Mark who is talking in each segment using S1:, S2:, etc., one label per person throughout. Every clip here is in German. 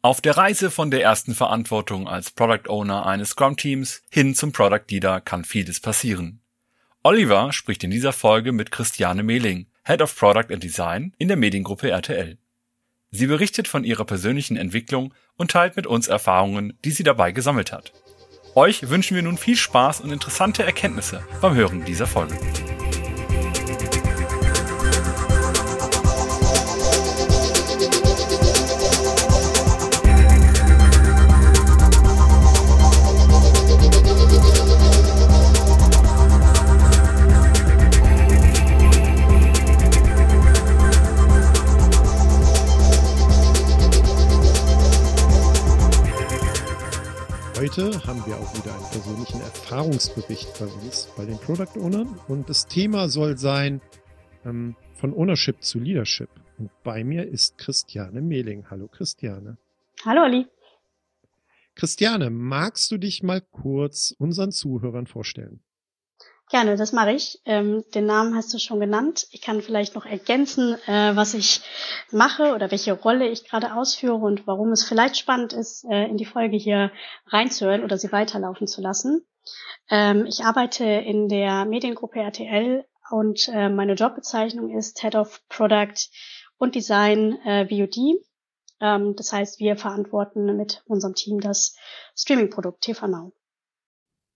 S1: Auf der Reise von der ersten Verantwortung als Product Owner eines Scrum-Teams hin zum Product Leader kann vieles passieren. Oliver spricht in dieser Folge mit Christiane Mehling, Head of Product and Design in der Mediengruppe RTL. Sie berichtet von ihrer persönlichen Entwicklung und teilt mit uns Erfahrungen, die sie dabei gesammelt hat. Euch wünschen wir nun viel Spaß und interessante Erkenntnisse beim Hören dieser Folge.
S2: Heute haben wir auch wieder einen persönlichen Erfahrungsbericht bei uns, bei den Product Ownern. Und das Thema soll sein ähm, von Ownership zu Leadership. Und bei mir ist Christiane Mehling. Hallo Christiane.
S3: Hallo Ali.
S2: Christiane, magst du dich mal kurz unseren Zuhörern vorstellen?
S3: Gerne, das mache ich. Ähm, den Namen hast du schon genannt. Ich kann vielleicht noch ergänzen, äh, was ich mache oder welche Rolle ich gerade ausführe und warum es vielleicht spannend ist, äh, in die Folge hier reinzuhören oder sie weiterlaufen zu lassen. Ähm, ich arbeite in der Mediengruppe RTL und äh, meine Jobbezeichnung ist Head of Product und Design äh, VOD. Ähm, das heißt, wir verantworten mit unserem Team das Streaming-Produkt TV.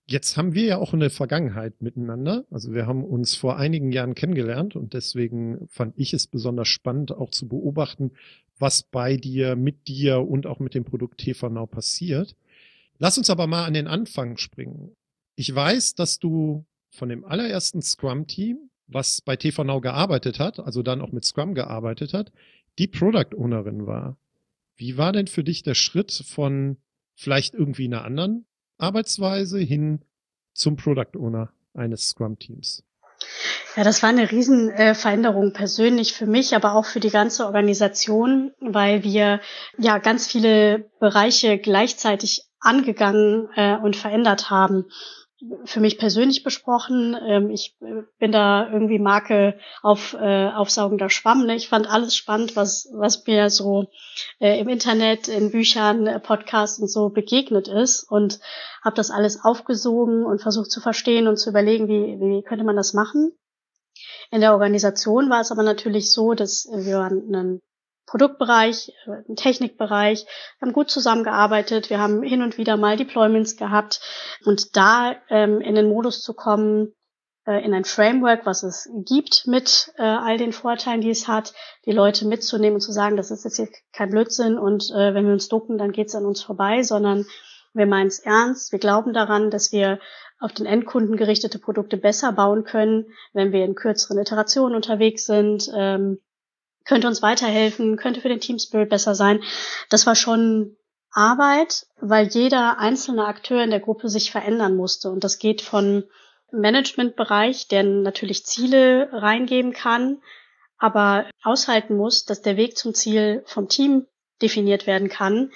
S2: Jetzt haben wir ja auch eine Vergangenheit miteinander. Also wir haben uns vor einigen Jahren kennengelernt und deswegen fand ich es besonders spannend, auch zu beobachten, was bei dir, mit dir und auch mit dem Produkt TV Now passiert. Lass uns aber mal an den Anfang springen. Ich weiß, dass du von dem allerersten Scrum-Team, was bei TV Now gearbeitet hat, also dann auch mit Scrum gearbeitet hat, die Product Ownerin war. Wie war denn für dich der Schritt von vielleicht irgendwie einer anderen Arbeitsweise hin zum Product Owner eines Scrum-Teams?
S3: Ja, das war eine Riesenveränderung äh, persönlich für mich, aber auch für die ganze Organisation, weil wir ja ganz viele Bereiche gleichzeitig angegangen äh, und verändert haben für mich persönlich besprochen. Ähm, ich äh, bin da irgendwie Marke auf äh, aufsaugender Schwamm. Ne? Ich fand alles spannend, was was mir so äh, im Internet, in Büchern, äh, Podcasts und so begegnet ist und habe das alles aufgesogen und versucht zu verstehen und zu überlegen, wie wie könnte man das machen. In der Organisation war es aber natürlich so, dass wir einen Produktbereich, im Technikbereich. Haben gut zusammengearbeitet. Wir haben hin und wieder mal Deployments gehabt. Und da ähm, in den Modus zu kommen, äh, in ein Framework, was es gibt, mit äh, all den Vorteilen, die es hat, die Leute mitzunehmen und zu sagen, das ist jetzt kein Blödsinn und äh, wenn wir uns ducken, dann geht es an uns vorbei, sondern wir meinen es ernst. Wir glauben daran, dass wir auf den Endkunden gerichtete Produkte besser bauen können, wenn wir in kürzeren Iterationen unterwegs sind. Ähm, könnte uns weiterhelfen, könnte für den Team Spirit besser sein. Das war schon Arbeit, weil jeder einzelne Akteur in der Gruppe sich verändern musste. Und das geht von Managementbereich, der natürlich Ziele reingeben kann, aber aushalten muss, dass der Weg zum Ziel vom Team definiert werden kann,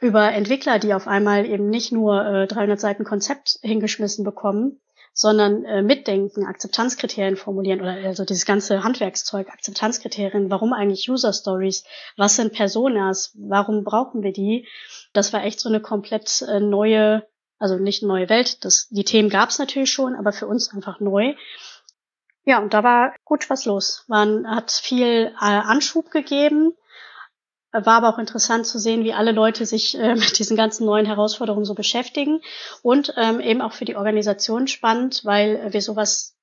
S3: über Entwickler, die auf einmal eben nicht nur äh, 300 Seiten Konzept hingeschmissen bekommen, sondern äh, mitdenken, Akzeptanzkriterien formulieren oder also dieses ganze Handwerkszeug, Akzeptanzkriterien, warum eigentlich User Stories, was sind Personas, warum brauchen wir die? Das war echt so eine komplett äh, neue, also nicht neue Welt. Das, die Themen gab es natürlich schon, aber für uns einfach neu. Ja, und da war gut was los. Man hat viel äh, Anschub gegeben war aber auch interessant zu sehen, wie alle Leute sich äh, mit diesen ganzen neuen Herausforderungen so beschäftigen und ähm, eben auch für die Organisation spannend, weil wir sowas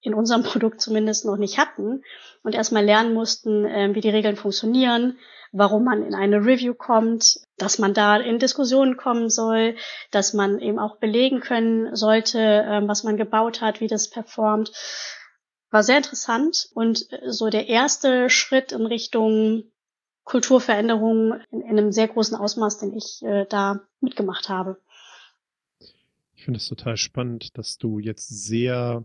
S3: in unserem Produkt zumindest noch nicht hatten und erstmal lernen mussten, äh, wie die Regeln funktionieren, warum man in eine Review kommt, dass man da in Diskussionen kommen soll, dass man eben auch belegen können sollte, äh, was man gebaut hat, wie das performt. War sehr interessant und so der erste Schritt in Richtung Kulturveränderungen in, in einem sehr großen Ausmaß, den ich äh, da mitgemacht habe.
S2: Ich finde es total spannend, dass du jetzt sehr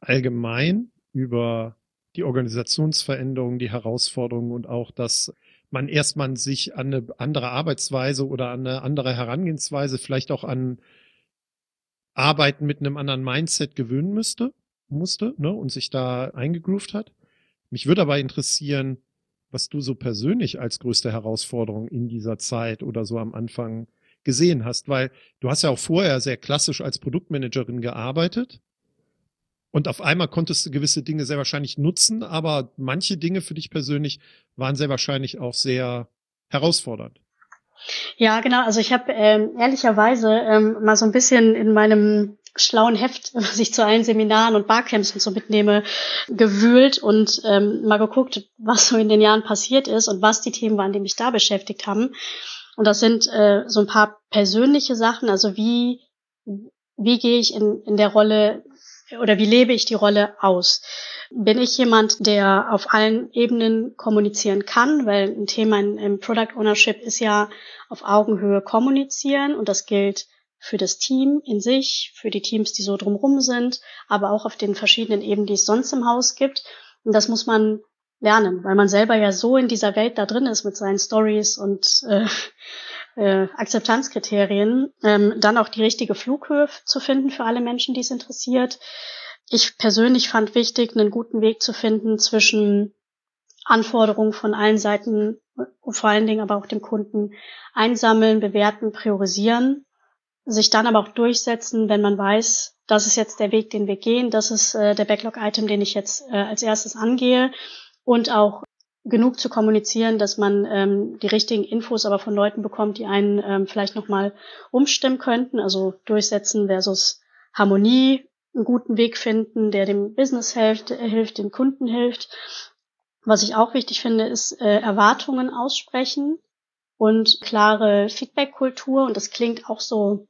S2: allgemein über die Organisationsveränderungen, die Herausforderungen und auch, dass man erstmal sich an eine andere Arbeitsweise oder an eine andere Herangehensweise, vielleicht auch an Arbeiten mit einem anderen Mindset gewöhnen müsste, musste, ne, und sich da eingegroovt hat. Mich würde aber interessieren, was du so persönlich als größte Herausforderung in dieser Zeit oder so am Anfang gesehen hast, weil du hast ja auch vorher sehr klassisch als Produktmanagerin gearbeitet und auf einmal konntest du gewisse Dinge sehr wahrscheinlich nutzen, aber manche Dinge für dich persönlich waren sehr wahrscheinlich auch sehr herausfordernd.
S3: Ja, genau. Also ich habe ähm, ehrlicherweise ähm, mal so ein bisschen in meinem schlauen Heft, was ich zu allen Seminaren und Barcamps und so mitnehme, gewühlt und ähm, mal geguckt, was so in den Jahren passiert ist und was die Themen waren, die mich da beschäftigt haben. Und das sind äh, so ein paar persönliche Sachen, also wie, wie gehe ich in, in der Rolle oder wie lebe ich die Rolle aus? Bin ich jemand, der auf allen Ebenen kommunizieren kann? Weil ein Thema im Product Ownership ist ja auf Augenhöhe kommunizieren und das gilt für das Team in sich, für die Teams, die so drumrum sind, aber auch auf den verschiedenen Ebenen, die es sonst im Haus gibt. Und das muss man lernen, weil man selber ja so in dieser Welt da drin ist mit seinen Stories und äh, äh, Akzeptanzkriterien, ähm, dann auch die richtige Flughöhe zu finden für alle Menschen, die es interessiert. Ich persönlich fand wichtig, einen guten Weg zu finden zwischen Anforderungen von allen Seiten, vor allen Dingen aber auch dem Kunden, einsammeln, bewerten, priorisieren sich dann aber auch durchsetzen, wenn man weiß, das ist jetzt der Weg, den wir gehen, das ist äh, der Backlog-Item, den ich jetzt äh, als erstes angehe und auch genug zu kommunizieren, dass man ähm, die richtigen Infos aber von Leuten bekommt, die einen ähm, vielleicht nochmal umstimmen könnten, also durchsetzen versus Harmonie, einen guten Weg finden, der dem Business hilft, hilft, dem Kunden hilft. Was ich auch wichtig finde, ist äh, Erwartungen aussprechen und klare Feedback-Kultur. Und das klingt auch so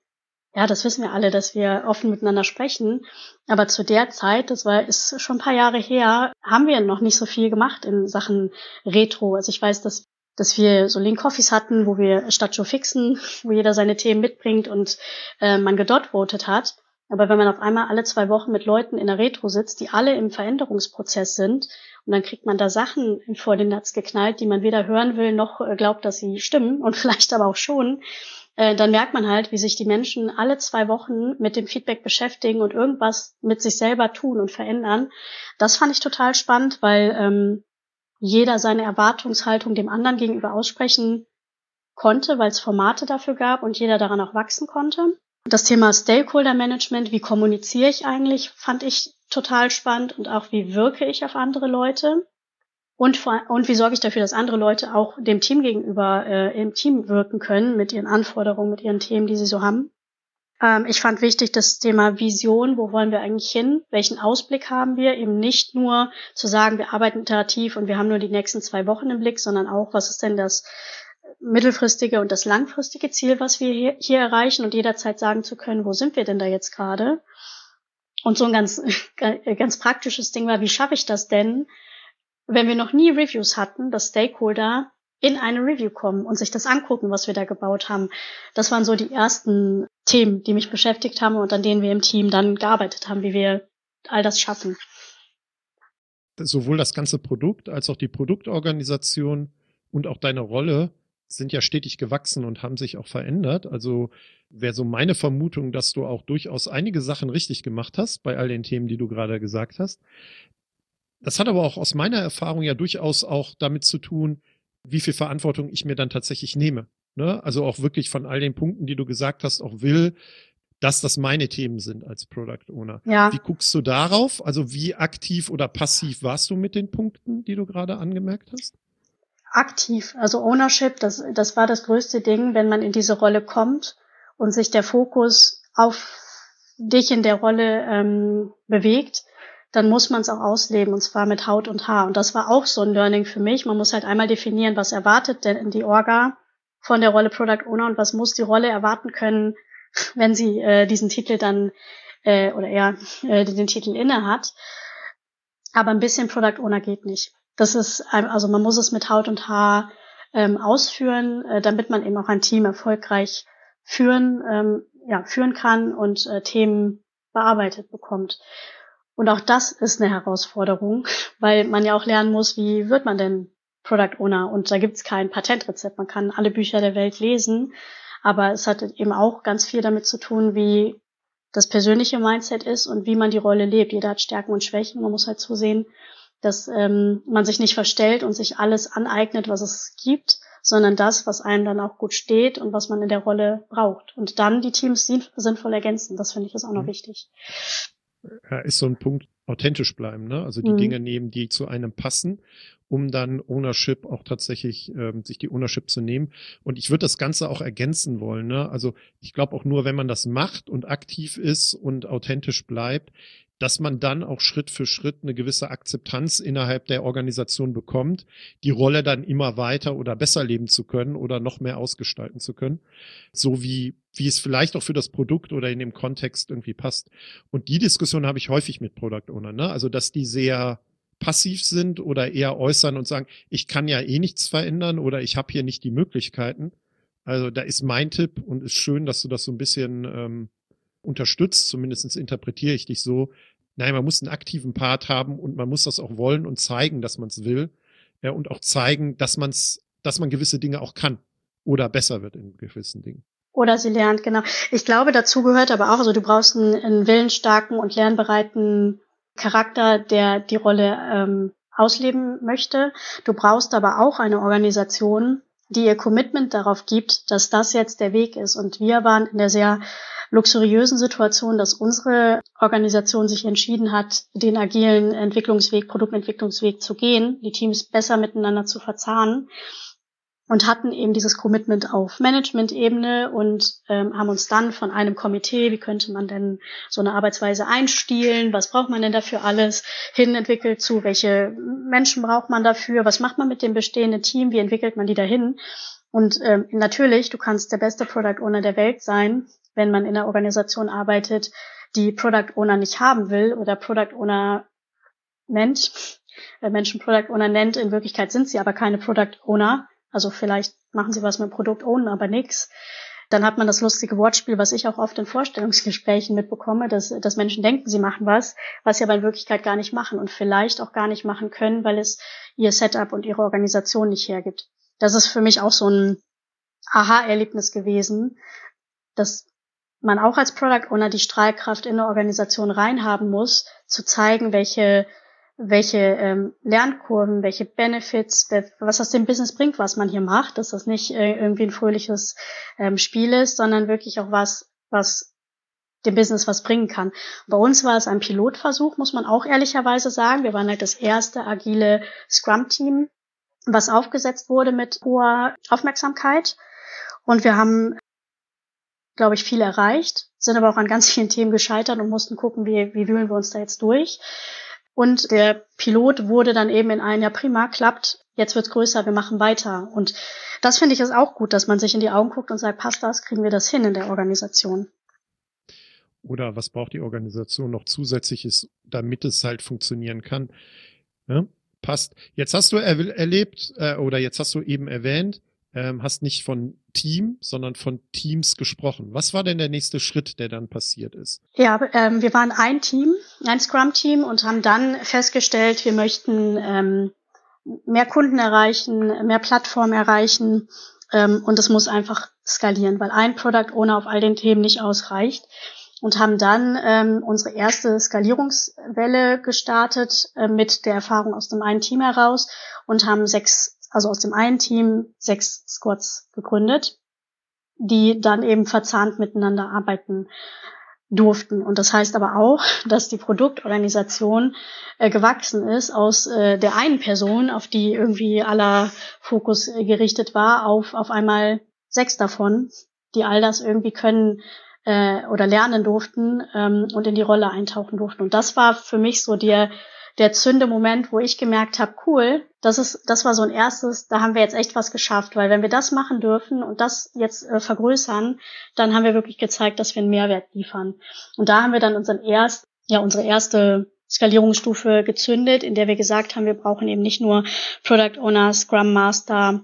S3: ja, das wissen wir alle, dass wir offen miteinander sprechen. Aber zu der Zeit, das war, ist schon ein paar Jahre her, haben wir noch nicht so viel gemacht in Sachen Retro. Also ich weiß, dass dass wir so Link Coffees hatten, wo wir statt Joe fixen, wo jeder seine Themen mitbringt und äh, man gedot votet hat. Aber wenn man auf einmal alle zwei Wochen mit Leuten in der Retro sitzt, die alle im Veränderungsprozess sind, und dann kriegt man da Sachen vor den Netz geknallt, die man weder hören will noch äh, glaubt, dass sie stimmen und vielleicht aber auch schon, äh, dann merkt man halt, wie sich die Menschen alle zwei Wochen mit dem Feedback beschäftigen und irgendwas mit sich selber tun und verändern. Das fand ich total spannend, weil ähm, jeder seine Erwartungshaltung dem anderen gegenüber aussprechen konnte, weil es Formate dafür gab und jeder daran auch wachsen konnte. Das Thema Stakeholder Management, wie kommuniziere ich eigentlich, fand ich total spannend und auch wie wirke ich auf andere Leute. Und, vor, und wie sorge ich dafür, dass andere Leute auch dem Team gegenüber äh, im Team wirken können mit ihren Anforderungen, mit ihren Themen, die sie so haben. Ähm, ich fand wichtig das Thema Vision, wo wollen wir eigentlich hin, welchen Ausblick haben wir, eben nicht nur zu sagen, wir arbeiten iterativ und wir haben nur die nächsten zwei Wochen im Blick, sondern auch, was ist denn das mittelfristige und das langfristige Ziel, was wir hier, hier erreichen und jederzeit sagen zu können, wo sind wir denn da jetzt gerade? Und so ein ganz, ganz praktisches Ding war, wie schaffe ich das denn, wenn wir noch nie Reviews hatten, dass Stakeholder in eine Review kommen und sich das angucken, was wir da gebaut haben. Das waren so die ersten Themen, die mich beschäftigt haben und an denen wir im Team dann gearbeitet haben, wie wir all das schaffen.
S2: Sowohl das ganze Produkt als auch die Produktorganisation und auch deine Rolle sind ja stetig gewachsen und haben sich auch verändert. Also wäre so meine Vermutung, dass du auch durchaus einige Sachen richtig gemacht hast bei all den Themen, die du gerade gesagt hast. Das hat aber auch aus meiner Erfahrung ja durchaus auch damit zu tun, wie viel Verantwortung ich mir dann tatsächlich nehme. Ne? Also auch wirklich von all den Punkten, die du gesagt hast, auch will, dass das meine Themen sind als Product Owner. Ja. Wie guckst du darauf? Also wie aktiv oder passiv warst du mit den Punkten, die du gerade angemerkt hast?
S3: Aktiv, also Ownership, das, das war das größte Ding, wenn man in diese Rolle kommt und sich der Fokus auf dich in der Rolle ähm, bewegt, dann muss man es auch ausleben und zwar mit Haut und Haar. Und das war auch so ein Learning für mich. Man muss halt einmal definieren, was erwartet denn die Orga von der Rolle Product Owner und was muss die Rolle erwarten können, wenn sie äh, diesen Titel dann äh, oder eher äh, den Titel inne hat. Aber ein bisschen Product Owner geht nicht. Das ist also man muss es mit Haut und Haar ähm, ausführen, äh, damit man eben auch ein Team erfolgreich führen ähm, ja führen kann und äh, Themen bearbeitet bekommt. Und auch das ist eine Herausforderung, weil man ja auch lernen muss, wie wird man denn Product Owner? Und da gibt es kein Patentrezept. Man kann alle Bücher der Welt lesen, aber es hat eben auch ganz viel damit zu tun, wie das persönliche Mindset ist und wie man die Rolle lebt. Jeder hat Stärken und Schwächen. Man muss halt zusehen, dass ähm, man sich nicht verstellt und sich alles aneignet, was es gibt, sondern das, was einem dann auch gut steht und was man in der Rolle braucht. Und dann die Teams sinnvoll ergänzen. Das finde ich ist auch noch mhm. wichtig.
S2: Ja, ist so ein Punkt, authentisch bleiben, ne? Also die mhm. Dinge nehmen, die zu einem passen, um dann Ownership auch tatsächlich ähm, sich die Ownership zu nehmen. Und ich würde das Ganze auch ergänzen wollen, ne? Also ich glaube auch nur, wenn man das macht und aktiv ist und authentisch bleibt, dass man dann auch Schritt für Schritt eine gewisse Akzeptanz innerhalb der Organisation bekommt, die Rolle dann immer weiter oder besser leben zu können oder noch mehr ausgestalten zu können, so wie wie es vielleicht auch für das Produkt oder in dem Kontext irgendwie passt. Und die Diskussion habe ich häufig mit Product Owner, ne? Also dass die sehr passiv sind oder eher äußern und sagen, ich kann ja eh nichts verändern oder ich habe hier nicht die Möglichkeiten. Also da ist mein Tipp und ist schön, dass du das so ein bisschen ähm, unterstützt, zumindest interpretiere ich dich so. Nein, man muss einen aktiven Part haben und man muss das auch wollen und zeigen, dass man es will. Ja, und auch zeigen, dass man es, dass man gewisse Dinge auch kann oder besser wird in gewissen Dingen.
S3: Oder sie lernt, genau. Ich glaube, dazu gehört aber auch, also du brauchst einen, einen willensstarken und lernbereiten Charakter, der die Rolle ähm, ausleben möchte. Du brauchst aber auch eine Organisation, die ihr Commitment darauf gibt, dass das jetzt der Weg ist. Und wir waren in der sehr luxuriösen Situation, dass unsere Organisation sich entschieden hat, den agilen Entwicklungsweg, Produktentwicklungsweg zu gehen, die Teams besser miteinander zu verzahnen und hatten eben dieses Commitment auf Management-Ebene und ähm, haben uns dann von einem Komitee, wie könnte man denn so eine Arbeitsweise einstielen, was braucht man denn dafür alles, hin entwickelt zu, welche Menschen braucht man dafür, was macht man mit dem bestehenden Team, wie entwickelt man die dahin. Und ähm, natürlich, du kannst der beste Product Owner der Welt sein, wenn man in einer Organisation arbeitet, die Product Owner nicht haben will oder Product Owner nennt, äh, Menschen Product Owner nennt, in Wirklichkeit sind sie aber keine Product Owner, also vielleicht machen sie was mit Produkt ohne, aber nix. Dann hat man das lustige Wortspiel, was ich auch oft in Vorstellungsgesprächen mitbekomme, dass, dass Menschen denken, sie machen was, was sie aber in Wirklichkeit gar nicht machen und vielleicht auch gar nicht machen können, weil es ihr Setup und ihre Organisation nicht hergibt. Das ist für mich auch so ein Aha-Erlebnis gewesen, dass man auch als Product Owner die Strahlkraft in eine Organisation reinhaben muss, zu zeigen, welche welche ähm, Lernkurven, welche Benefits, was das dem Business bringt, was man hier macht, dass das nicht äh, irgendwie ein fröhliches ähm, Spiel ist, sondern wirklich auch was, was dem Business was bringen kann. Bei uns war es ein Pilotversuch, muss man auch ehrlicherweise sagen. Wir waren halt das erste agile Scrum-Team, was aufgesetzt wurde mit hoher Aufmerksamkeit. Und wir haben, glaube ich, viel erreicht, sind aber auch an ganz vielen Themen gescheitert und mussten gucken, wie, wie wühlen wir uns da jetzt durch. Und der Pilot wurde dann eben in ein, ja prima, klappt, jetzt wird's größer, wir machen weiter. Und das finde ich ist auch gut, dass man sich in die Augen guckt und sagt, passt das, kriegen wir das hin in der Organisation.
S2: Oder was braucht die Organisation noch zusätzliches, damit es halt funktionieren kann? Ja, passt. Jetzt hast du er erlebt, äh, oder jetzt hast du eben erwähnt, ähm, hast nicht von Team, sondern von Teams gesprochen. Was war denn der nächste Schritt, der dann passiert ist?
S3: Ja, ähm, wir waren ein Team, ein Scrum-Team und haben dann festgestellt, wir möchten ähm, mehr Kunden erreichen, mehr Plattformen erreichen ähm, und es muss einfach skalieren, weil ein Product Owner auf all den Themen nicht ausreicht und haben dann ähm, unsere erste Skalierungswelle gestartet äh, mit der Erfahrung aus dem einen Team heraus und haben sechs also aus dem einen Team sechs Squads gegründet, die dann eben verzahnt miteinander arbeiten durften. Und das heißt aber auch, dass die Produktorganisation äh, gewachsen ist aus äh, der einen Person, auf die irgendwie aller Fokus äh, gerichtet war, auf auf einmal sechs davon, die all das irgendwie können äh, oder lernen durften ähm, und in die Rolle eintauchen durften. Und das war für mich so der der Zündemoment, wo ich gemerkt habe, cool, das ist, das war so ein erstes, da haben wir jetzt echt was geschafft, weil wenn wir das machen dürfen und das jetzt äh, vergrößern, dann haben wir wirklich gezeigt, dass wir einen Mehrwert liefern. Und da haben wir dann unseren erst, ja, unsere erste Skalierungsstufe gezündet, in der wir gesagt haben, wir brauchen eben nicht nur Product Owner, Scrum Master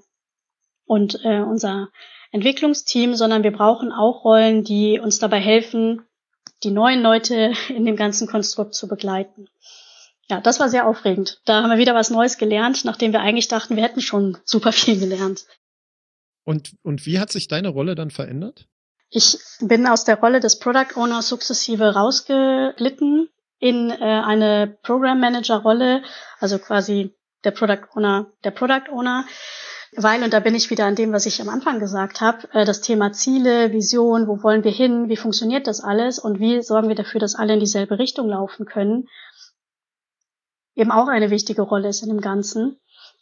S3: und äh, unser Entwicklungsteam, sondern wir brauchen auch Rollen, die uns dabei helfen, die neuen Leute in dem ganzen Konstrukt zu begleiten ja, das war sehr aufregend. Da haben wir wieder was Neues gelernt, nachdem wir eigentlich dachten, wir hätten schon super viel gelernt.
S2: Und, und wie hat sich deine Rolle dann verändert?
S3: Ich bin aus der Rolle des Product Owners sukzessive rausgeglitten in äh, eine Program Manager Rolle, also quasi der Product Owner, der Product Owner, weil, und da bin ich wieder an dem, was ich am Anfang gesagt habe, äh, das Thema Ziele, Vision, wo wollen wir hin, wie funktioniert das alles und wie sorgen wir dafür, dass alle in dieselbe Richtung laufen können, eben auch eine wichtige Rolle ist in dem Ganzen.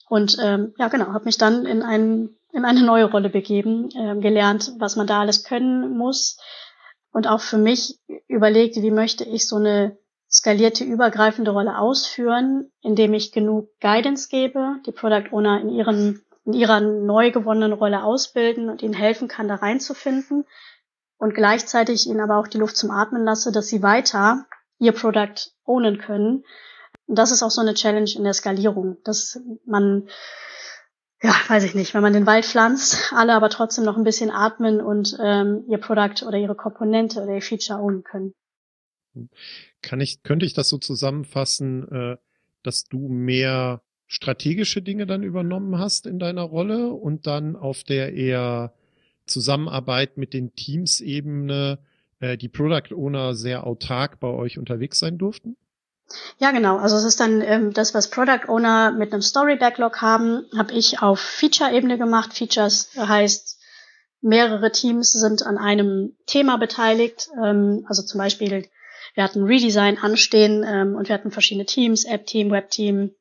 S3: Und ähm, ja, genau, habe mich dann in, ein, in eine neue Rolle begeben, äh, gelernt, was man da alles können muss und auch für mich überlegt, wie möchte ich so eine skalierte übergreifende Rolle ausführen, indem ich genug Guidance gebe, die Product Owner in ihren in ihrer neu gewonnenen Rolle ausbilden und ihnen helfen kann, da reinzufinden und gleichzeitig ihnen aber auch die Luft zum Atmen lasse, dass sie weiter ihr Product ownen können. Und das ist auch so eine Challenge in der Skalierung, dass man, ja, weiß ich nicht, wenn man den Wald pflanzt, alle aber trotzdem noch ein bisschen atmen und ähm, ihr Product oder ihre Komponente oder ihr Feature ownen können.
S2: Kann ich, könnte ich das so zusammenfassen, äh, dass du mehr strategische Dinge dann übernommen hast in deiner Rolle und dann auf der eher Zusammenarbeit mit den Teams-Ebene äh, die Product Owner sehr autark bei euch unterwegs sein durften?
S3: Ja, genau. Also es ist dann ähm, das, was Product Owner mit einem Story Backlog haben, habe ich auf Feature-Ebene gemacht. Features heißt, mehrere Teams sind an einem Thema beteiligt. Ähm, also zum Beispiel, wir hatten Redesign anstehen ähm, und wir hatten verschiedene Teams, App-Team, Web-Team,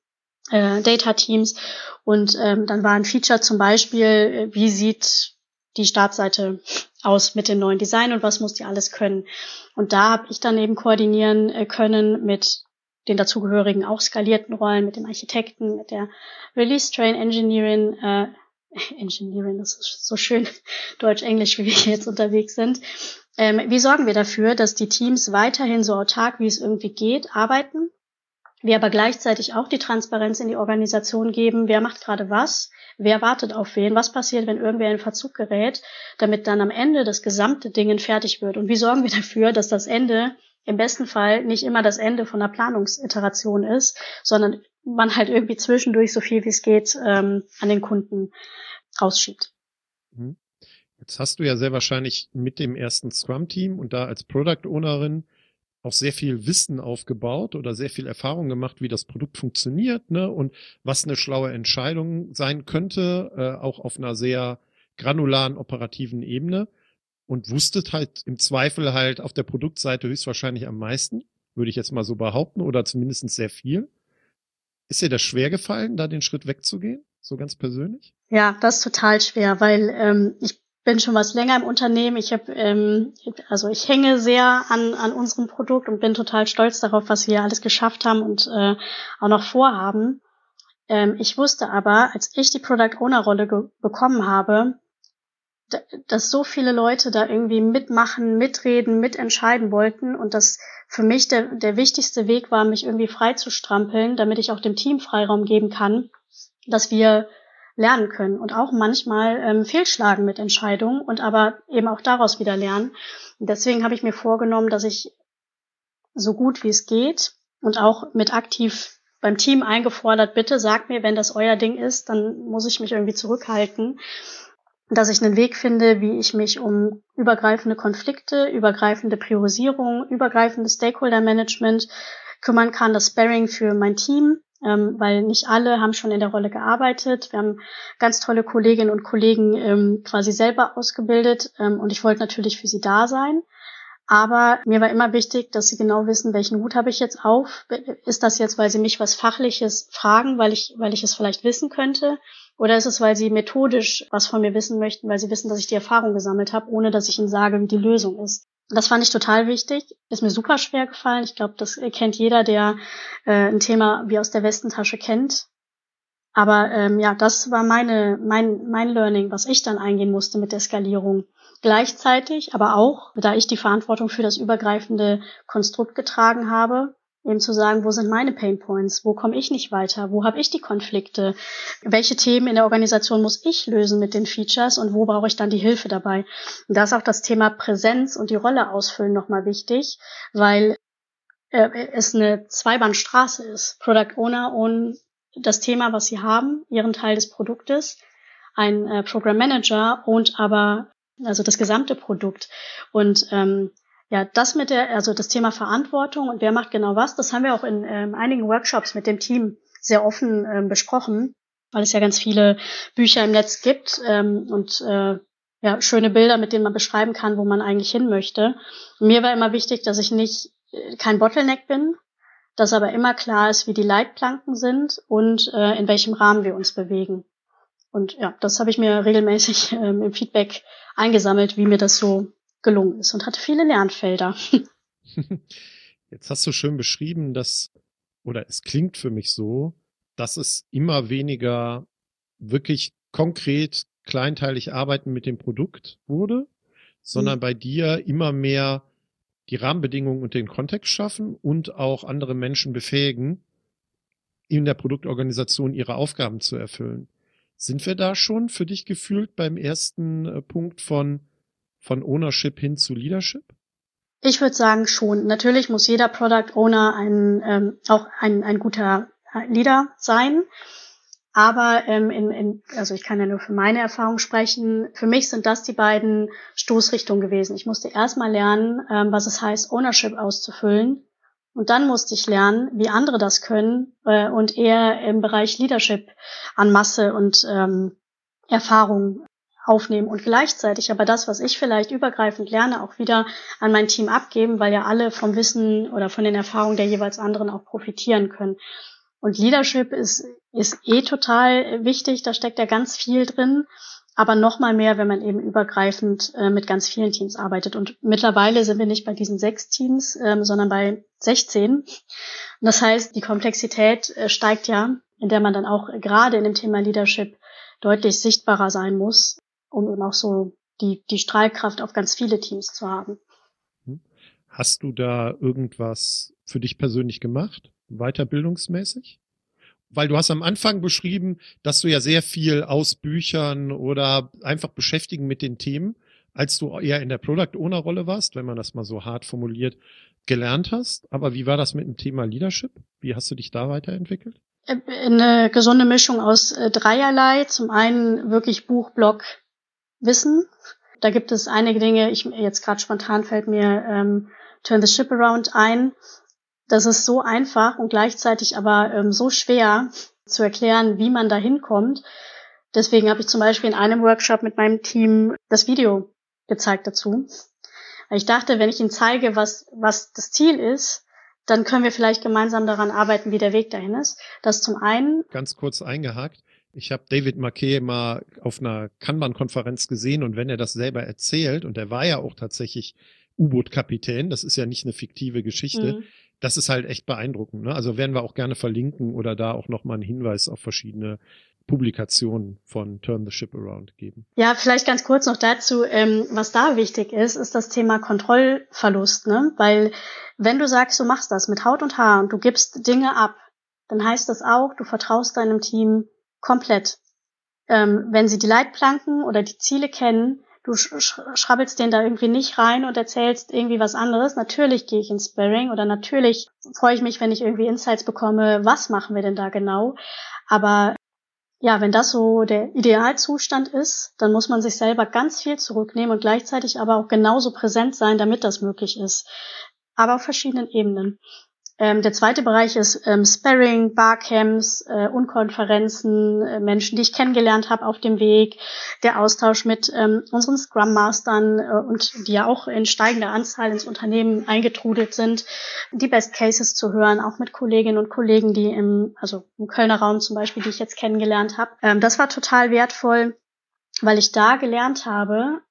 S3: äh, Data-Teams. Und ähm, dann war ein Feature zum Beispiel, äh, wie sieht die Startseite aus mit dem neuen Design und was muss die alles können. Und da habe ich dann eben koordinieren äh, können mit den dazugehörigen auch skalierten Rollen, mit dem Architekten, mit der Release Train Engineering, äh, Engineering, das ist so schön Deutsch-Englisch, wie wir jetzt unterwegs sind. Ähm, wie sorgen wir dafür, dass die Teams weiterhin so autark, wie es irgendwie geht, arbeiten wir aber gleichzeitig auch die Transparenz in die Organisation geben, wer macht gerade was, wer wartet auf wen, was passiert, wenn irgendwer in Verzug gerät, damit dann am Ende das gesamte Ding fertig wird. Und wie sorgen wir dafür, dass das Ende im besten Fall nicht immer das Ende von einer Planungsiteration ist, sondern man halt irgendwie zwischendurch so viel wie es geht ähm, an den Kunden rausschiebt.
S2: Mhm. Jetzt hast du ja sehr wahrscheinlich mit dem ersten Scrum-Team und da als Product Ownerin auch sehr viel Wissen aufgebaut oder sehr viel Erfahrung gemacht, wie das Produkt funktioniert, ne, und was eine schlaue Entscheidung sein könnte, äh, auch auf einer sehr granularen operativen Ebene und wusstet halt im Zweifel halt auf der Produktseite höchstwahrscheinlich am meisten, würde ich jetzt mal so behaupten, oder zumindest sehr viel. Ist dir das schwer gefallen, da den Schritt wegzugehen, so ganz persönlich?
S3: Ja, das ist total schwer, weil ähm, ich bin schon was länger im Unternehmen. Ich habe, ähm, also ich hänge sehr an, an unserem Produkt und bin total stolz darauf, was wir alles geschafft haben und äh, auch noch vorhaben. Ähm, ich wusste aber, als ich die Product Owner Rolle bekommen habe, dass so viele Leute da irgendwie mitmachen, mitreden, mitentscheiden wollten und dass für mich der, der wichtigste Weg war, mich irgendwie frei zu strampeln, damit ich auch dem Team Freiraum geben kann, dass wir lernen können und auch manchmal ähm, fehlschlagen mit Entscheidungen und aber eben auch daraus wieder lernen. Und deswegen habe ich mir vorgenommen, dass ich so gut wie es geht und auch mit aktiv beim Team eingefordert, bitte sagt mir, wenn das euer Ding ist, dann muss ich mich irgendwie zurückhalten, dass ich einen Weg finde, wie ich mich um übergreifende Konflikte, übergreifende Priorisierung, übergreifendes Stakeholder Management kümmern kann, das Sparring für mein Team ähm, weil nicht alle haben schon in der Rolle gearbeitet. Wir haben ganz tolle Kolleginnen und Kollegen ähm, quasi selber ausgebildet ähm, und ich wollte natürlich für sie da sein. Aber mir war immer wichtig, dass sie genau wissen, welchen Hut habe ich jetzt auf. Ist das jetzt, weil sie mich was Fachliches fragen, weil ich, weil ich es vielleicht wissen könnte? Oder ist es, weil sie methodisch was von mir wissen möchten, weil sie wissen, dass ich die Erfahrung gesammelt habe, ohne dass ich ihnen sage, wie die Lösung ist? Das fand ich total wichtig. Ist mir super schwer gefallen. Ich glaube, das kennt jeder, der äh, ein Thema wie aus der Westentasche kennt. Aber ähm, ja, das war meine, mein, mein Learning, was ich dann eingehen musste mit der Skalierung. Gleichzeitig, aber auch, da ich die Verantwortung für das übergreifende Konstrukt getragen habe, Eben zu sagen, wo sind meine Pain Points? Wo komme ich nicht weiter? Wo habe ich die Konflikte? Welche Themen in der Organisation muss ich lösen mit den Features und wo brauche ich dann die Hilfe dabei? Und da ist auch das Thema Präsenz und die Rolle ausfüllen nochmal wichtig, weil äh, es eine Zweibahnstraße ist. Product Owner und das Thema, was sie haben, ihren Teil des Produktes. Ein äh, Program Manager und aber also das gesamte Produkt. Und ähm, ja, das mit der, also das Thema Verantwortung und wer macht genau was, das haben wir auch in ähm, einigen Workshops mit dem Team sehr offen ähm, besprochen, weil es ja ganz viele Bücher im Netz gibt ähm, und äh, ja, schöne Bilder, mit denen man beschreiben kann, wo man eigentlich hin möchte. Und mir war immer wichtig, dass ich nicht äh, kein Bottleneck bin, dass aber immer klar ist, wie die Leitplanken sind und äh, in welchem Rahmen wir uns bewegen. Und ja, das habe ich mir regelmäßig ähm, im Feedback eingesammelt, wie mir das so gelungen ist und hatte viele Lernfelder.
S2: Jetzt hast du schön beschrieben, dass, oder es klingt für mich so, dass es immer weniger wirklich konkret kleinteilig arbeiten mit dem Produkt wurde, sondern mhm. bei dir immer mehr die Rahmenbedingungen und den Kontext schaffen und auch andere Menschen befähigen, in der Produktorganisation ihre Aufgaben zu erfüllen. Sind wir da schon für dich gefühlt beim ersten äh, Punkt von, von Ownership hin zu Leadership?
S3: Ich würde sagen schon. Natürlich muss jeder Product Owner ein, ähm, auch ein, ein guter Leader sein. Aber ähm, in, in, also ich kann ja nur für meine Erfahrung sprechen. Für mich sind das die beiden Stoßrichtungen gewesen. Ich musste erstmal lernen, ähm, was es heißt, Ownership auszufüllen. Und dann musste ich lernen, wie andere das können äh, und eher im Bereich Leadership an Masse und ähm, Erfahrung aufnehmen und gleichzeitig aber das, was ich vielleicht übergreifend lerne, auch wieder an mein Team abgeben, weil ja alle vom Wissen oder von den Erfahrungen der jeweils anderen auch profitieren können. Und Leadership ist, ist eh total wichtig, da steckt ja ganz viel drin, aber noch mal mehr, wenn man eben übergreifend äh, mit ganz vielen Teams arbeitet. Und mittlerweile sind wir nicht bei diesen sechs Teams, ähm, sondern bei 16. Und das heißt, die Komplexität äh, steigt ja, in der man dann auch gerade in dem Thema Leadership deutlich sichtbarer sein muss, um eben auch so die, die Strahlkraft auf ganz viele Teams zu haben.
S2: Hm. Hast du da irgendwas für dich persönlich gemacht? weiterbildungsmäßig? Weil du hast am Anfang beschrieben, dass du ja sehr viel aus Büchern oder einfach beschäftigen mit den Themen, als du eher in der Product Owner Rolle warst, wenn man das mal so hart formuliert, gelernt hast. Aber wie war das mit dem Thema Leadership? Wie hast du dich da weiterentwickelt?
S3: Äh, eine gesunde Mischung aus äh, dreierlei. Zum einen wirklich Buch, Blog, Wissen. Da gibt es einige Dinge, ich jetzt gerade spontan fällt mir ähm, Turn the Ship Around ein. Das ist so einfach und gleichzeitig aber ähm, so schwer zu erklären, wie man da hinkommt. Deswegen habe ich zum Beispiel in einem Workshop mit meinem Team das Video gezeigt dazu. Ich dachte, wenn ich ihnen zeige, was, was das Ziel ist, dann können wir vielleicht gemeinsam daran arbeiten, wie der Weg dahin ist. Das zum einen.
S2: Ganz kurz eingehakt. Ich habe David Marquet mal auf einer Kanban-Konferenz gesehen und wenn er das selber erzählt, und er war ja auch tatsächlich U-Boot-Kapitän, das ist ja nicht eine fiktive Geschichte, mhm das ist halt echt beeindruckend. Ne? Also werden wir auch gerne verlinken oder da auch nochmal einen Hinweis auf verschiedene Publikationen von Turn the Ship Around geben.
S3: Ja, vielleicht ganz kurz noch dazu, ähm, was da wichtig ist, ist das Thema Kontrollverlust, ne? Weil wenn du sagst, du machst das mit Haut und Haar und du gibst Dinge ab, dann heißt das auch, du vertraust deinem Team komplett. Ähm, wenn sie die Leitplanken oder die Ziele kennen, du schrabbelst den da irgendwie nicht rein und erzählst irgendwie was anderes. Natürlich gehe ich ins Sparring oder natürlich freue ich mich, wenn ich irgendwie Insights bekomme, was machen wir denn da genau. Aber ja, wenn das so der Idealzustand ist, dann muss man sich selber ganz viel zurücknehmen und gleichzeitig aber auch genauso präsent sein, damit das möglich ist. Aber auf verschiedenen Ebenen. Ähm, der zweite Bereich ist ähm, Sparring, Barcamps, äh, Unkonferenzen, äh, Menschen, die ich kennengelernt habe auf dem Weg, der Austausch mit ähm, unseren Scrum Mastern äh, und die ja auch in steigender Anzahl ins Unternehmen eingetrudelt sind, die Best Cases zu hören, auch mit Kolleginnen und Kollegen, die im, also im Kölner Raum zum Beispiel, die ich jetzt kennengelernt habe. Ähm, das war total wertvoll, weil ich da gelernt habe,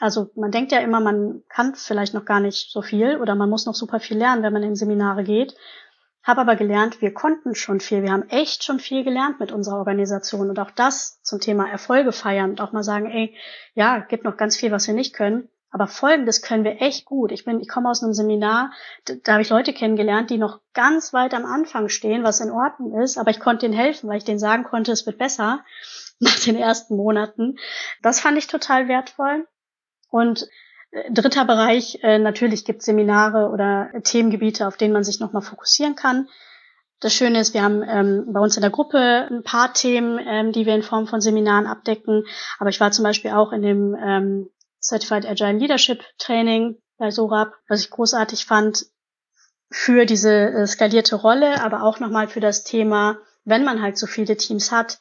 S3: also man denkt ja immer, man kann vielleicht noch gar nicht so viel oder man muss noch super viel lernen, wenn man in Seminare geht. Habe aber gelernt, wir konnten schon viel. Wir haben echt schon viel gelernt mit unserer Organisation und auch das zum Thema Erfolge feiern und auch mal sagen, ey, ja, gibt noch ganz viel, was wir nicht können. Aber Folgendes können wir echt gut. Ich bin, ich komme aus einem Seminar, da, da habe ich Leute kennengelernt, die noch ganz weit am Anfang stehen, was in Ordnung ist, aber ich konnte ihnen helfen, weil ich denen sagen konnte, es wird besser nach den ersten Monaten. Das fand ich total wertvoll. Und äh, dritter Bereich, äh, natürlich gibt es Seminare oder Themengebiete, auf denen man sich nochmal fokussieren kann. Das Schöne ist, wir haben ähm, bei uns in der Gruppe ein paar Themen, ähm, die wir in Form von Seminaren abdecken. Aber ich war zum Beispiel auch in dem ähm, Certified Agile Leadership Training bei Sorab, was ich großartig fand für diese äh, skalierte Rolle, aber auch nochmal für das Thema, wenn man halt so viele Teams hat,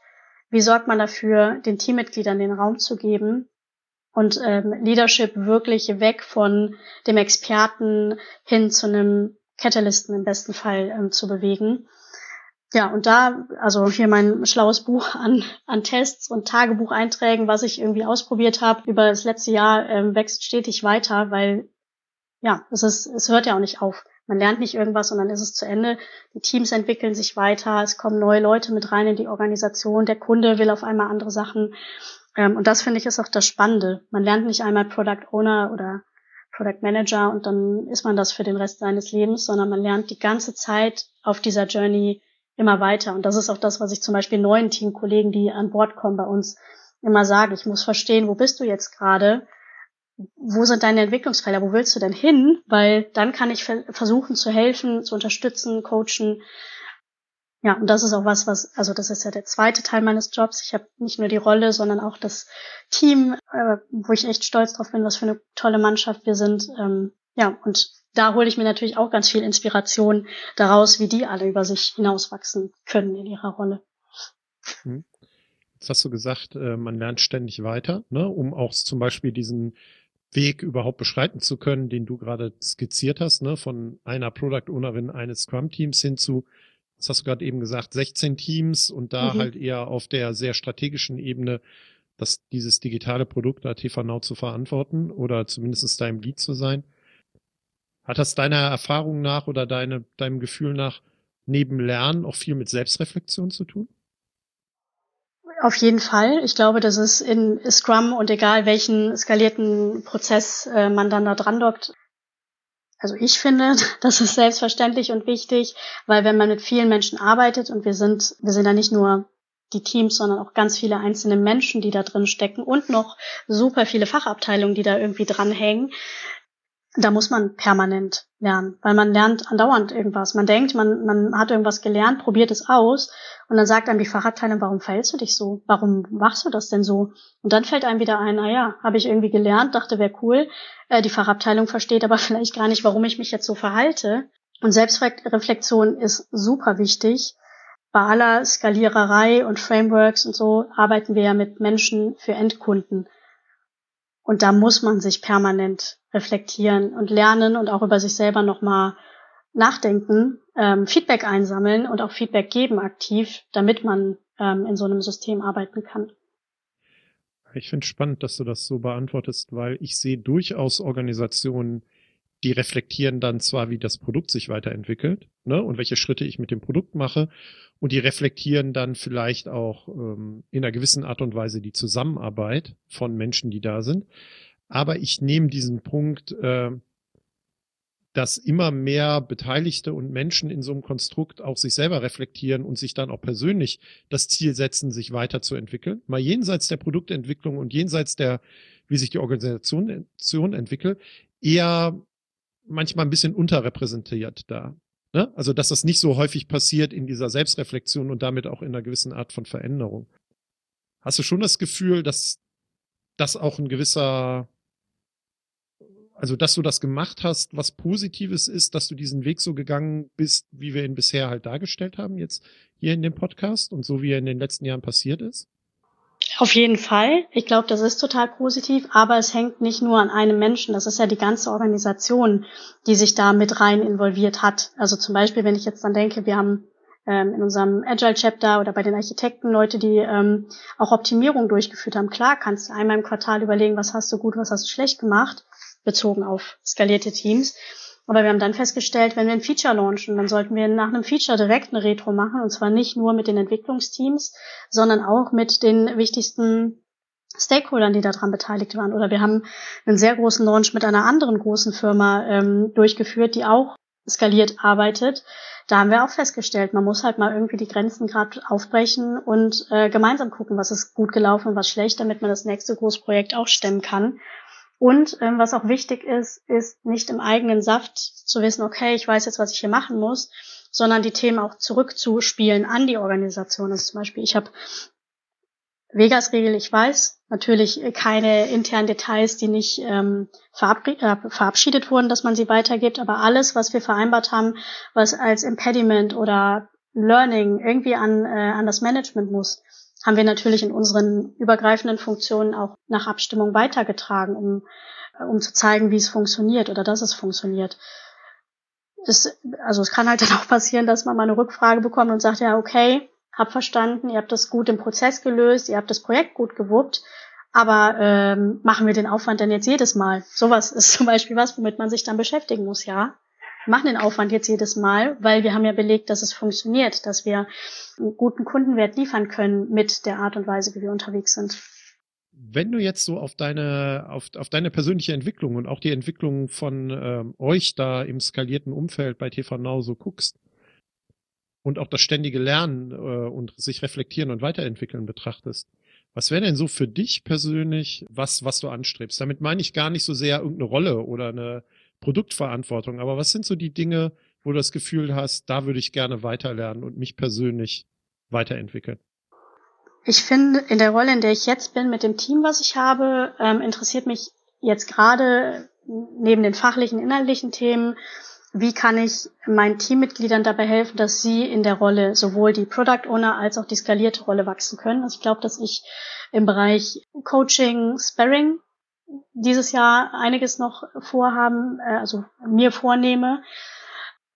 S3: wie sorgt man dafür, den Teammitgliedern den Raum zu geben und ähm, Leadership wirklich weg von dem Experten hin zu einem Catalysten im besten Fall ähm, zu bewegen. Ja, und da, also hier mein schlaues Buch an, an Tests und Tagebucheinträgen, was ich irgendwie ausprobiert habe über das letzte Jahr, ähm, wächst stetig weiter, weil ja, es ist, es hört ja auch nicht auf. Man lernt nicht irgendwas und dann ist es zu Ende. Die Teams entwickeln sich weiter, es kommen neue Leute mit rein in die Organisation, der Kunde will auf einmal andere Sachen. Ähm, und das finde ich ist auch das Spannende. Man lernt nicht einmal Product Owner oder Product Manager und dann ist man das für den Rest seines Lebens, sondern man lernt die ganze Zeit auf dieser Journey immer weiter. Und das ist auch das, was ich zum Beispiel neuen Teamkollegen, die an Bord kommen bei uns, immer sage. Ich muss verstehen, wo bist du jetzt gerade? Wo sind deine Entwicklungsfelder? Wo willst du denn hin? Weil dann kann ich versuchen zu helfen, zu unterstützen, coachen. Ja, und das ist auch was, was, also das ist ja der zweite Teil meines Jobs. Ich habe nicht nur die Rolle, sondern auch das Team, äh, wo ich echt stolz drauf bin, was für eine tolle Mannschaft wir sind. Ähm, ja, und da hole ich mir natürlich auch ganz viel Inspiration daraus, wie die alle über sich hinauswachsen können in ihrer Rolle.
S2: Hm. Jetzt hast du gesagt, äh, man lernt ständig weiter, ne, um auch zum Beispiel diesen Weg überhaupt beschreiten zu können, den du gerade skizziert hast, ne, von einer Product Ownerin eines Scrum Teams hin zu, was hast du gerade eben gesagt, 16 Teams und da mhm. halt eher auf der sehr strategischen Ebene, dass dieses digitale Produkt ATV Now zu verantworten oder zumindest da im Lead zu sein. Hat das deiner Erfahrung nach oder deine, deinem Gefühl nach neben Lernen auch viel mit Selbstreflexion zu tun?
S3: Auf jeden Fall. Ich glaube, das ist in Scrum und egal welchen skalierten Prozess äh, man dann da dran dockt. Also ich finde, das ist selbstverständlich und wichtig, weil wenn man mit vielen Menschen arbeitet und wir sind, wir sind da nicht nur die Teams, sondern auch ganz viele einzelne Menschen, die da drin stecken und noch super viele Fachabteilungen, die da irgendwie dranhängen, da muss man permanent lernen, weil man lernt andauernd irgendwas. Man denkt, man, man hat irgendwas gelernt, probiert es aus und dann sagt einem die Fachabteilung, warum fällst du dich so? Warum machst du das denn so? Und dann fällt einem wieder ein, na ja, habe ich irgendwie gelernt, dachte, wäre cool. Äh, die Fachabteilung versteht aber vielleicht gar nicht, warum ich mich jetzt so verhalte. Und Selbstreflexion ist super wichtig. Bei aller Skaliererei und Frameworks und so arbeiten wir ja mit Menschen für Endkunden. Und da muss man sich permanent reflektieren und lernen und auch über sich selber nochmal nachdenken, ähm, Feedback einsammeln und auch Feedback geben aktiv, damit man ähm, in so einem System arbeiten kann.
S2: Ich finde spannend, dass du das so beantwortest, weil ich sehe durchaus Organisationen, die reflektieren dann zwar, wie das Produkt sich weiterentwickelt ne, und welche Schritte ich mit dem Produkt mache und die reflektieren dann vielleicht auch ähm, in einer gewissen Art und Weise die Zusammenarbeit von Menschen, die da sind. Aber ich nehme diesen Punkt, äh, dass immer mehr Beteiligte und Menschen in so einem Konstrukt auch sich selber reflektieren und sich dann auch persönlich das Ziel setzen, sich weiterzuentwickeln. Mal jenseits der Produktentwicklung und jenseits der, wie sich die Organisation entwickelt, eher manchmal ein bisschen unterrepräsentiert da. Ne? Also, dass das nicht so häufig passiert in dieser Selbstreflexion und damit auch in einer gewissen Art von Veränderung. Hast du schon das Gefühl, dass das auch ein gewisser, also, dass du das gemacht hast, was Positives ist, dass du diesen Weg so gegangen bist, wie wir ihn bisher halt dargestellt haben, jetzt hier in dem Podcast und so wie er in den letzten Jahren passiert ist?
S3: Auf jeden Fall. Ich glaube, das ist total positiv, aber es hängt nicht nur an einem Menschen. Das ist ja die ganze Organisation, die sich da mit rein involviert hat. Also zum Beispiel, wenn ich jetzt dann denke, wir haben ähm, in unserem Agile Chapter oder bei den Architekten Leute, die ähm, auch Optimierung durchgeführt haben. Klar, kannst du einmal im Quartal überlegen, was hast du gut, was hast du schlecht gemacht, bezogen auf skalierte Teams. Aber wir haben dann festgestellt, wenn wir ein Feature launchen, dann sollten wir nach einem Feature direkt eine Retro machen und zwar nicht nur mit den Entwicklungsteams, sondern auch mit den wichtigsten Stakeholdern, die daran beteiligt waren. Oder wir haben einen sehr großen Launch mit einer anderen großen Firma ähm, durchgeführt, die auch skaliert arbeitet. Da haben wir auch festgestellt, man muss halt mal irgendwie die Grenzen gerade aufbrechen und äh, gemeinsam gucken, was ist gut gelaufen und was schlecht, damit man das nächste Großprojekt auch stemmen kann. Und ähm, was auch wichtig ist, ist nicht im eigenen Saft zu wissen, okay, ich weiß jetzt, was ich hier machen muss, sondern die Themen auch zurückzuspielen an die Organisation. Also zum Beispiel, ich habe Vegas-Regel, ich weiß, natürlich keine internen Details, die nicht ähm, äh, verabschiedet wurden, dass man sie weitergibt, aber alles, was wir vereinbart haben, was als Impediment oder Learning irgendwie an, äh, an das Management muss, haben wir natürlich in unseren übergreifenden Funktionen auch nach Abstimmung weitergetragen, um, um zu zeigen, wie es funktioniert oder dass es funktioniert. Das, also es kann halt dann auch passieren, dass man mal eine Rückfrage bekommt und sagt, ja, okay, hab verstanden, ihr habt das gut im Prozess gelöst, ihr habt das Projekt gut gewuppt, aber ähm, machen wir den Aufwand denn jetzt jedes Mal? Sowas ist zum Beispiel was, womit man sich dann beschäftigen muss, ja. Machen den Aufwand jetzt jedes Mal, weil wir haben ja belegt, dass es funktioniert, dass wir einen guten Kundenwert liefern können mit der Art und Weise, wie wir unterwegs sind.
S2: Wenn du jetzt so auf deine, auf, auf deine persönliche Entwicklung und auch die Entwicklung von ähm, euch da im skalierten Umfeld bei TV Now so guckst, und auch das ständige Lernen äh, und sich reflektieren und weiterentwickeln betrachtest, was wäre denn so für dich persönlich was, was du anstrebst? Damit meine ich gar nicht so sehr irgendeine Rolle oder eine Produktverantwortung, aber was sind so die Dinge, wo du das Gefühl hast, da würde ich gerne weiterlernen und mich persönlich weiterentwickeln?
S3: Ich finde, in der Rolle, in der ich jetzt bin, mit dem Team, was ich habe, ähm, interessiert mich jetzt gerade neben den fachlichen, inhaltlichen Themen wie kann ich meinen Teammitgliedern dabei helfen, dass sie in der Rolle sowohl die Product Owner als auch die skalierte Rolle wachsen können. Also ich glaube, dass ich im Bereich Coaching, Sparring dieses Jahr einiges noch vorhaben, äh, also mir vornehme,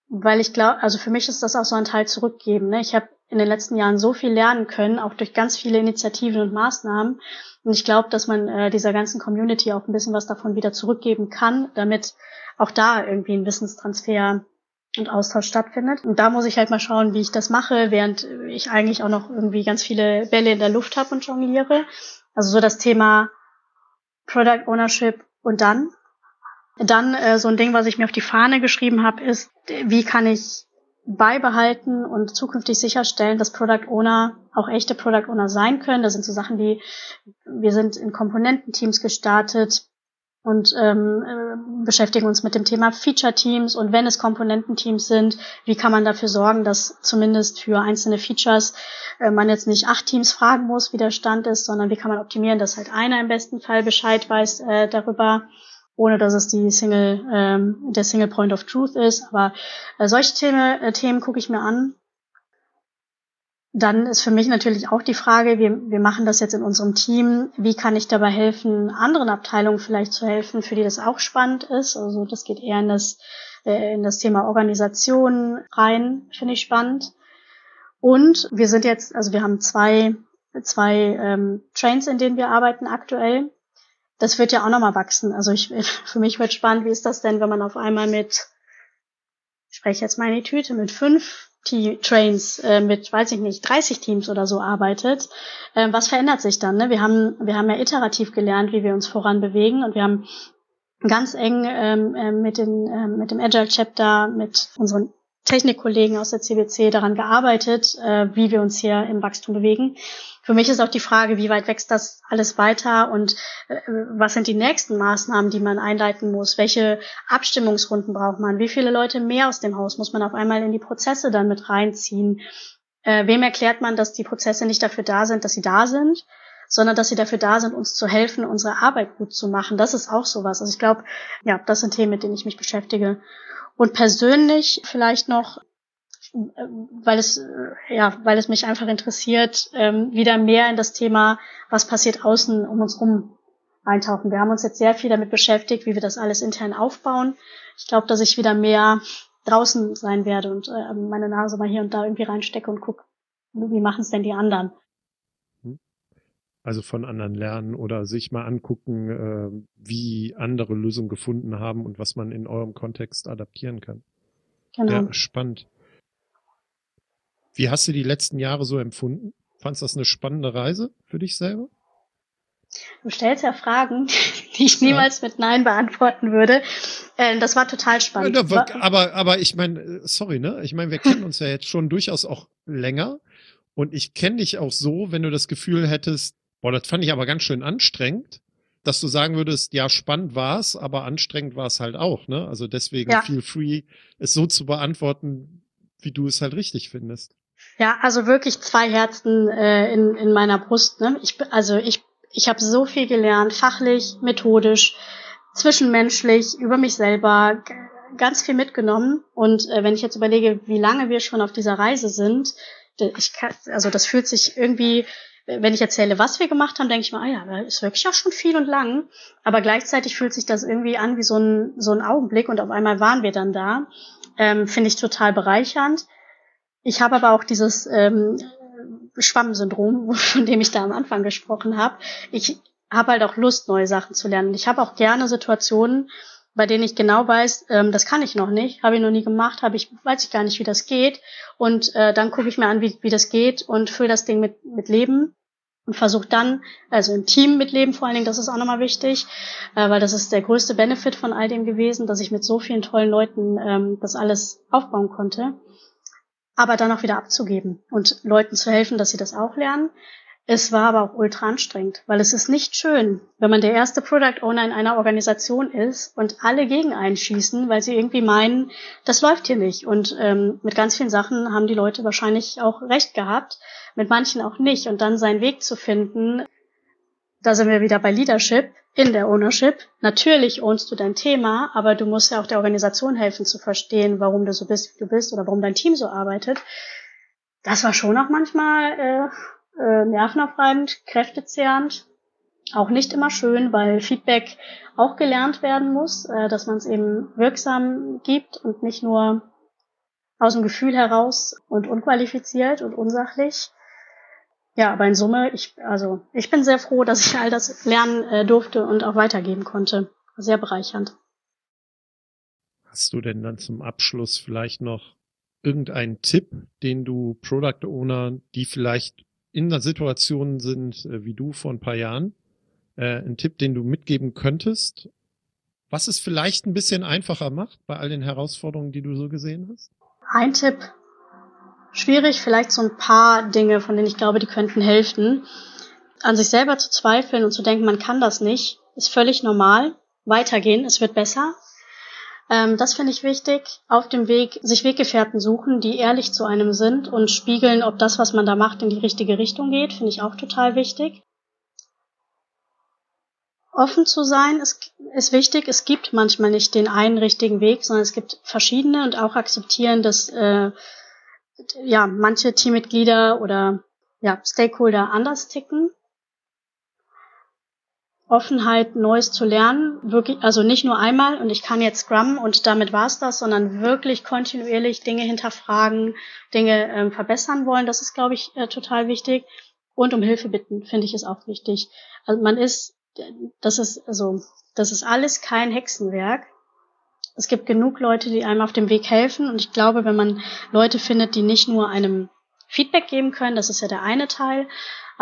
S3: weil ich glaube, also für mich ist das auch so ein Teil zurückgeben. Ne? Ich habe in den letzten Jahren so viel lernen können, auch durch ganz viele Initiativen und Maßnahmen. Und ich glaube, dass man äh, dieser ganzen Community auch ein bisschen was davon wieder zurückgeben kann, damit auch da irgendwie ein Wissenstransfer und Austausch stattfindet. Und da muss ich halt mal schauen, wie ich das mache, während ich eigentlich auch noch irgendwie ganz viele Bälle in der Luft habe und jongliere. Also so das Thema Product Ownership und dann. Dann äh, so ein Ding, was ich mir auf die Fahne geschrieben habe, ist, wie kann ich beibehalten und zukünftig sicherstellen, dass Product Owner auch echte Product Owner sein können. Das sind so Sachen wie, wir sind in Komponententeams gestartet, und ähm, äh, beschäftigen uns mit dem Thema Feature-Teams und wenn es Komponententeams sind, wie kann man dafür sorgen, dass zumindest für einzelne Features äh, man jetzt nicht acht Teams fragen muss, wie der Stand ist, sondern wie kann man optimieren, dass halt einer im besten Fall Bescheid weiß äh, darüber, ohne dass es die Single, ähm, der Single Point of Truth ist. Aber äh, solche Themen, äh, Themen gucke ich mir an dann ist für mich natürlich auch die Frage, wir, wir machen das jetzt in unserem Team, wie kann ich dabei helfen, anderen Abteilungen vielleicht zu helfen, für die das auch spannend ist. Also das geht eher in das, äh, in das Thema Organisation rein, finde ich spannend. Und wir sind jetzt, also wir haben zwei, zwei ähm, Trains, in denen wir arbeiten aktuell. Das wird ja auch nochmal wachsen. Also ich, für mich wird spannend, wie ist das denn, wenn man auf einmal mit, ich spreche jetzt mal in die Tüte, mit fünf Trains äh, mit, weiß ich nicht, 30 Teams oder so arbeitet, äh, was verändert sich dann? Ne? Wir haben, wir haben ja iterativ gelernt, wie wir uns voran bewegen und wir haben ganz eng ähm, äh, mit, den, äh, mit dem Agile Chapter, mit unseren Technikkollegen aus der CBC daran gearbeitet, äh, wie wir uns hier im Wachstum bewegen. Für mich ist auch die Frage, wie weit wächst das alles weiter und äh, was sind die nächsten Maßnahmen, die man einleiten muss? Welche Abstimmungsrunden braucht man? Wie viele Leute mehr aus dem Haus muss man auf einmal in die Prozesse dann mit reinziehen? Äh, wem erklärt man, dass die Prozesse nicht dafür da sind, dass sie da sind, sondern dass sie dafür da sind, uns zu helfen, unsere Arbeit gut zu machen? Das ist auch sowas. Also ich glaube, ja, das sind Themen, mit denen ich mich beschäftige. Und persönlich vielleicht noch, weil es, ja, weil es mich einfach interessiert, ähm, wieder mehr in das Thema, was passiert außen um uns rum eintauchen. Wir haben uns jetzt sehr viel damit beschäftigt, wie wir das alles intern aufbauen. Ich glaube, dass ich wieder mehr draußen sein werde und äh, meine Nase mal hier und da irgendwie reinstecke und gucke, wie machen es denn die anderen.
S2: Also von anderen lernen oder sich mal angucken, äh, wie andere Lösungen gefunden haben und was man in eurem Kontext adaptieren kann. Genau. Ja, spannend. Wie hast du die letzten Jahre so empfunden? Fandest du das eine spannende Reise für dich selber?
S3: Du stellst ja Fragen, die ich niemals ja. mit Nein beantworten würde. Äh, das war total spannend.
S2: Aber, aber ich meine, sorry, ne? Ich meine, wir kennen uns ja jetzt schon durchaus auch länger. Und ich kenne dich auch so, wenn du das Gefühl hättest, Boah, das fand ich aber ganz schön anstrengend, dass du sagen würdest, ja, spannend war's, aber anstrengend war es halt auch, ne? Also deswegen ja. feel free, es so zu beantworten, wie du es halt richtig findest.
S3: Ja, also wirklich zwei Herzen äh, in, in meiner Brust. Ne? Ich, also ich, ich habe so viel gelernt, fachlich, methodisch, zwischenmenschlich, über mich selber, ganz viel mitgenommen. Und äh, wenn ich jetzt überlege, wie lange wir schon auf dieser Reise sind, ich kann, also das fühlt sich irgendwie, wenn ich erzähle, was wir gemacht haben, denke ich mal, ah ja, das ist wirklich auch schon viel und lang. Aber gleichzeitig fühlt sich das irgendwie an wie so ein, so ein Augenblick und auf einmal waren wir dann da. Ähm, Finde ich total bereichernd. Ich habe aber auch dieses ähm, Schwammsyndrom, von dem ich da am Anfang gesprochen habe. Ich habe halt auch Lust, neue Sachen zu lernen. Ich habe auch gerne Situationen, bei denen ich genau weiß, ähm, das kann ich noch nicht, habe ich noch nie gemacht, habe ich, weiß ich gar nicht, wie das geht. Und äh, dann gucke ich mir an, wie, wie das geht und fülle das Ding mit, mit Leben und versuche dann, also im Team mit Leben vor allen Dingen, das ist auch nochmal wichtig, äh, weil das ist der größte Benefit von all dem gewesen, dass ich mit so vielen tollen Leuten ähm, das alles aufbauen konnte aber dann auch wieder abzugeben und Leuten zu helfen, dass sie das auch lernen. Es war aber auch ultra anstrengend, weil es ist nicht schön, wenn man der erste Product Owner in einer Organisation ist und alle gegen einen schießen, weil sie irgendwie meinen, das läuft hier nicht. Und ähm, mit ganz vielen Sachen haben die Leute wahrscheinlich auch recht gehabt, mit manchen auch nicht. Und dann seinen Weg zu finden, da sind wir wieder bei Leadership in der Ownership. Natürlich ownst du dein Thema, aber du musst ja auch der Organisation helfen zu verstehen, warum du so bist, wie du bist oder warum dein Team so arbeitet. Das war schon auch manchmal äh, äh, nervenaufreibend, kräftezehrend, auch nicht immer schön, weil Feedback auch gelernt werden muss, äh, dass man es eben wirksam gibt und nicht nur aus dem Gefühl heraus und unqualifiziert und unsachlich. Ja, aber in Summe, ich, also ich bin sehr froh, dass ich all das lernen äh, durfte und auch weitergeben konnte. Sehr bereichernd.
S2: Hast du denn dann zum Abschluss vielleicht noch irgendeinen Tipp, den du Product Owner, die vielleicht in der Situation sind äh, wie du vor ein paar Jahren, äh, einen Tipp, den du mitgeben könntest, was es vielleicht ein bisschen einfacher macht bei all den Herausforderungen, die du so gesehen hast?
S3: Ein Tipp, schwierig, vielleicht so ein paar Dinge, von denen ich glaube, die könnten helfen. An sich selber zu zweifeln und zu denken, man kann das nicht, ist völlig normal. Weitergehen, es wird besser. Ähm, das finde ich wichtig. Auf dem Weg sich Weggefährten suchen, die ehrlich zu einem sind und spiegeln, ob das, was man da macht, in die richtige Richtung geht, finde ich auch total wichtig. Offen zu sein ist, ist wichtig. Es gibt manchmal nicht den einen richtigen Weg, sondern es gibt verschiedene und auch akzeptieren, dass äh, ja, manche Teammitglieder oder ja, Stakeholder anders ticken. Offenheit, Neues zu lernen, wirklich, also nicht nur einmal und ich kann jetzt Scrum und damit war's das, sondern wirklich kontinuierlich Dinge hinterfragen, Dinge ähm, verbessern wollen. Das ist, glaube ich, äh, total wichtig. Und um Hilfe bitten, finde ich, ist auch wichtig. Also man ist, das ist, also, das ist alles kein Hexenwerk es gibt genug Leute, die einem auf dem Weg helfen. Und ich glaube, wenn man Leute findet, die nicht nur einem Feedback geben können, das ist ja der eine Teil,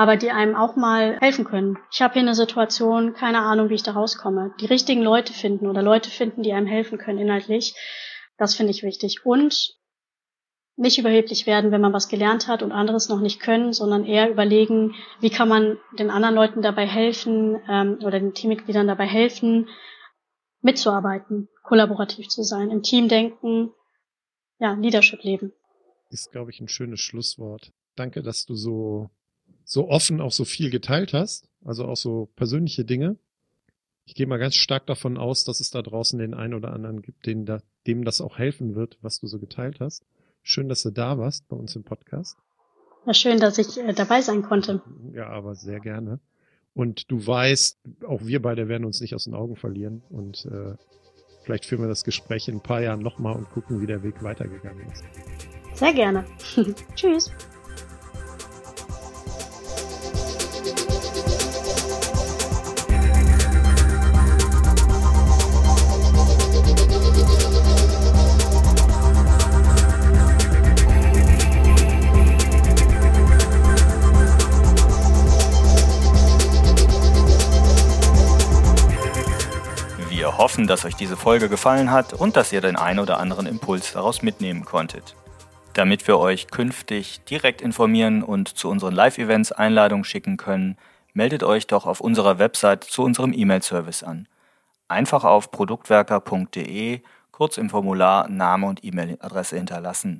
S3: aber die einem auch mal helfen können. Ich habe hier eine Situation, keine Ahnung, wie ich da rauskomme. Die richtigen Leute finden oder Leute finden, die einem helfen können inhaltlich, das finde ich wichtig. Und nicht überheblich werden, wenn man was gelernt hat und anderes noch nicht können, sondern eher überlegen, wie kann man den anderen Leuten dabei helfen ähm, oder den Teammitgliedern dabei helfen, mitzuarbeiten, kollaborativ zu sein, im Team denken, ja, Leadership leben.
S2: Ist, glaube ich, ein schönes Schlusswort. Danke, dass du so, so offen auch so viel geteilt hast, also auch so persönliche Dinge. Ich gehe mal ganz stark davon aus, dass es da draußen den einen oder anderen gibt, den da, dem das auch helfen wird, was du so geteilt hast. Schön, dass du da warst bei uns im Podcast.
S3: Ja, schön, dass ich äh, dabei sein konnte.
S2: Ja, aber sehr gerne. Und du weißt, auch wir beide werden uns nicht aus den Augen verlieren. Und äh, vielleicht führen wir das Gespräch in ein paar Jahren nochmal und gucken, wie der Weg weitergegangen ist.
S3: Sehr gerne. Tschüss.
S1: Hoffen, dass euch diese Folge gefallen hat und dass ihr den ein oder anderen Impuls daraus mitnehmen konntet. Damit wir euch künftig direkt informieren und zu unseren Live-Events Einladungen schicken können, meldet euch doch auf unserer Website zu unserem E-Mail-Service an. Einfach auf produktwerker.de kurz im Formular Name und E-Mail-Adresse hinterlassen